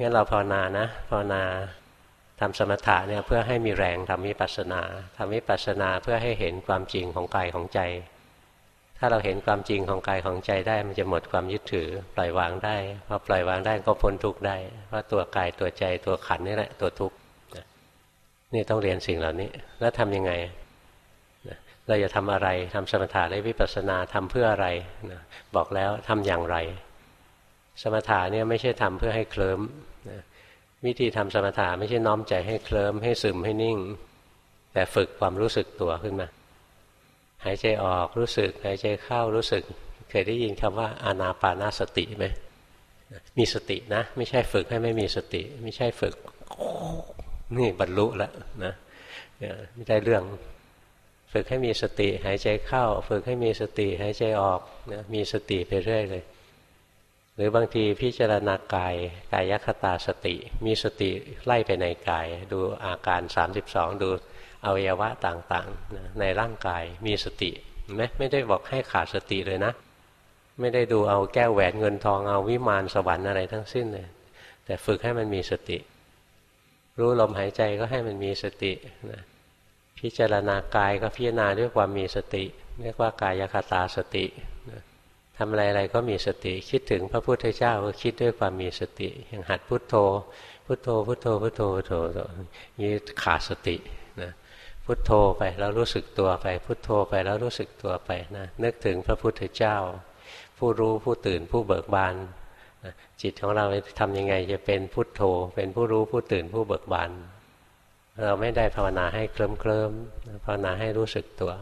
งั้นเราภาวนานะภาวนาทำสมถะเนี่ยเพื่อให้มีแรงทำวิปัสสนาทำวิปัสสนาเพื่อให้เห็นความจริงของกายของใจ ถ้าเราเห็นความจริงของกายของใจได้ มันจะหมดความยึดถือปล่อยวางได้พอปล่อยวางได้ก็พ้นทุกข์ได้เพราะตัวกายตัวใจตัวขันนี่แหละตัวทุกข์นี่ต้องเรียนสิ่งเหล่านี้ แล้วทํำยังไงเราจะทำอะไรทำสมถะและวิปัสสนาทำเพื่ออะไรบอกแล้วทำอย่างไร สมถะเนี่ยไม่ใช่ทำเพื่อให้เคลิ้มนะวิธีทำสมถะไม่ใช่น้อมใจให้เคลิ้มให้ซึมให้นิ่ง แต่ฝึกความรู้สึกตัวขึ้นมา หายใจออกรู้สึก หายใจเข้ารู้สึก เคยได้ยินคำว่าอานาปานาสติไหมมีสตินะ ไม่ใช่ฝึกให้ไม่มีสติ ไม่ใช่ฝึก นี่บรรลุแล้วนะไม่ได้เรื่องฝึกให้มีสติ หายใจเข้า ฝึกให้มีสติ หายใจออกนะมีสติไปเรื่อยเลย หรือบางทีพิจารณากายกายคตาสติ มีสติไล่ไปในกาย ดูอาการ 32 ดูอวัยวะต่างๆ ในร่างกายมีสติไหมไม่ได้บอกให้ขาดสติเลยนะ ไม่ได้ดูเอาแก้วแหวนเงินทองเอาวิมานสวรรค์อะไรทั้งสิ้นเลยแต่ฝึกให้มันมีสติ รู้ลมหายใจก็ให้มันมีสตินะพิจารณากายก็พิจารณาด้วยความมีสติ เรียกว่ากายคตาสติ ทำอะไรๆก็มีสติ คิดถึงพระพุทธเจ้าก็คิดด้วยความมีสติอย่างหัดพุทโธ พุทโธ พุทโธ พุทโธพุทโธนี่ขาดสตินะพุทโธไปแล้วรู้สึกตัวไป พุทโธไปแล้วรู้สึกตัวไปนะนึกถึงพระพุทธเจ้า ผู้รู้ผู้ตื่นผู้เบิกบานจิตของเราทำยังไงจะเป็นพุทโธ เป็นผู้รู้ผู้ตื่นผู้เบิกบานเราไม่ได้ภาวนาให้เคลิ้มเคลิมภาวนาให้รู้สึกตัว